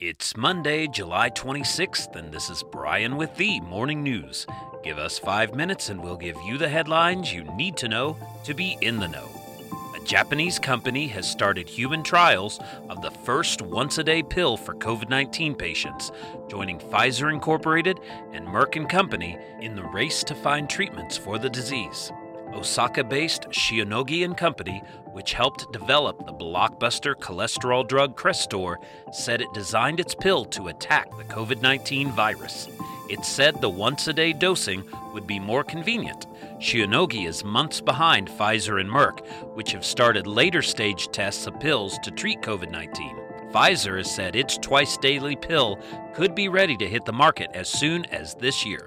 It's Monday, July 26th, and this is Brian with the Morning News. Give us five minutes and we'll give you the headlines you need to know to be in the know. A Japanese company has started human trials of the first once a day pill for COVID 19 patients, joining Pfizer Incorporated and Merck and Company in the race to find treatments for the disease. Osaka based Shionogi and Company, which helped develop the blockbuster cholesterol drug Crestor, said it designed its pill to attack the COVID 19 virus. It said the once a day dosing would be more convenient. Shionogi is months behind Pfizer and Merck, which have started later stage tests of pills to treat COVID 19. Pfizer has said its twice daily pill could be ready to hit the market as soon as this year.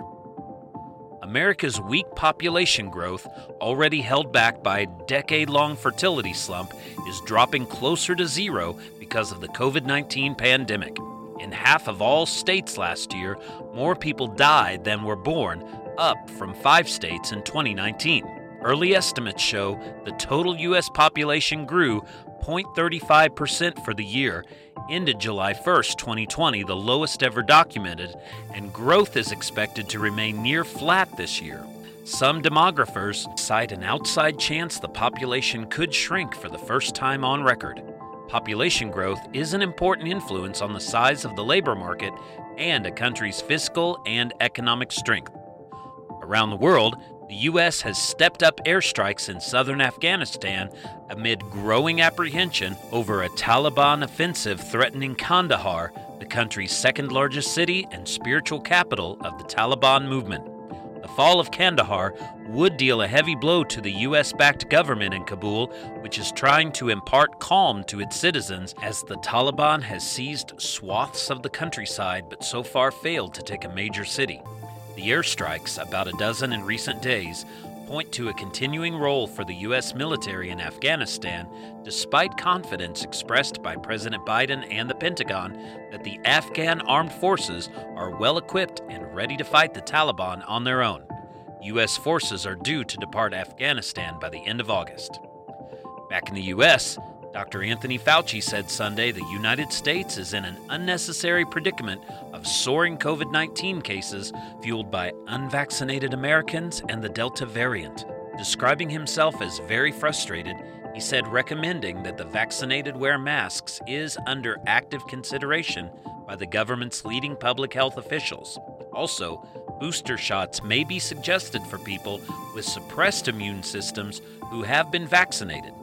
America's weak population growth, already held back by a decade long fertility slump, is dropping closer to zero because of the COVID 19 pandemic. In half of all states last year, more people died than were born, up from five states in 2019. Early estimates show the total U.S. population grew 0.35% for the year, ended July 1st, 2020, the lowest ever documented, and growth is expected to remain near flat this year. Some demographers cite an outside chance the population could shrink for the first time on record. Population growth is an important influence on the size of the labor market and a country's fiscal and economic strength. Around the world, the U.S. has stepped up airstrikes in southern Afghanistan amid growing apprehension over a Taliban offensive threatening Kandahar, the country's second largest city and spiritual capital of the Taliban movement. The fall of Kandahar would deal a heavy blow to the U.S. backed government in Kabul, which is trying to impart calm to its citizens as the Taliban has seized swaths of the countryside but so far failed to take a major city. The airstrikes, about a dozen in recent days, point to a continuing role for the U.S. military in Afghanistan, despite confidence expressed by President Biden and the Pentagon that the Afghan armed forces are well equipped and ready to fight the Taliban on their own. U.S. forces are due to depart Afghanistan by the end of August. Back in the U.S., Dr. Anthony Fauci said Sunday the United States is in an unnecessary predicament of soaring COVID 19 cases fueled by unvaccinated Americans and the Delta variant. Describing himself as very frustrated, he said recommending that the vaccinated wear masks is under active consideration by the government's leading public health officials. Also, booster shots may be suggested for people with suppressed immune systems who have been vaccinated.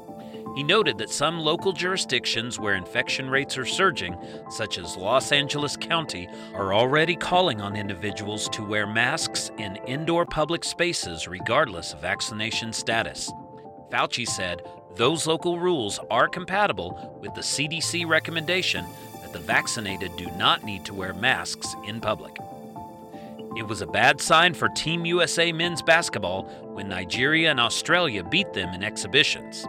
He noted that some local jurisdictions where infection rates are surging, such as Los Angeles County, are already calling on individuals to wear masks in indoor public spaces regardless of vaccination status. Fauci said those local rules are compatible with the CDC recommendation that the vaccinated do not need to wear masks in public. It was a bad sign for Team USA men's basketball when Nigeria and Australia beat them in exhibitions.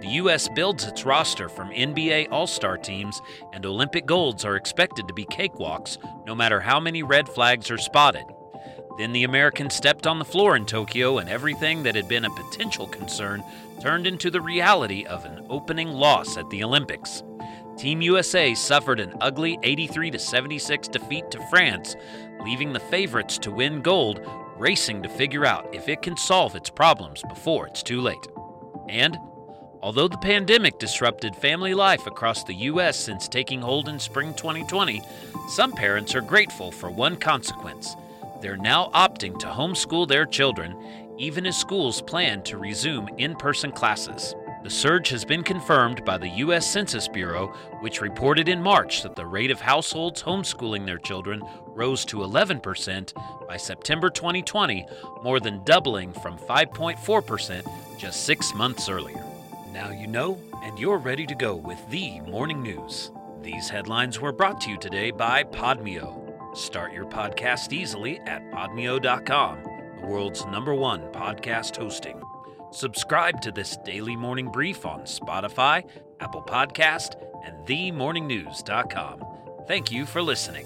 The U.S. builds its roster from NBA All Star teams, and Olympic golds are expected to be cakewalks no matter how many red flags are spotted. Then the Americans stepped on the floor in Tokyo, and everything that had been a potential concern turned into the reality of an opening loss at the Olympics. Team USA suffered an ugly 83 76 defeat to France, leaving the favorites to win gold racing to figure out if it can solve its problems before it's too late. And Although the pandemic disrupted family life across the U.S. since taking hold in spring 2020, some parents are grateful for one consequence. They're now opting to homeschool their children, even as schools plan to resume in person classes. The surge has been confirmed by the U.S. Census Bureau, which reported in March that the rate of households homeschooling their children rose to 11% by September 2020, more than doubling from 5.4% just six months earlier. Now you know, and you're ready to go with the morning news. These headlines were brought to you today by Podmeo. Start your podcast easily at podmeo.com, the world's number one podcast hosting. Subscribe to this daily morning brief on Spotify, Apple Podcast, and themorningnews.com. Thank you for listening.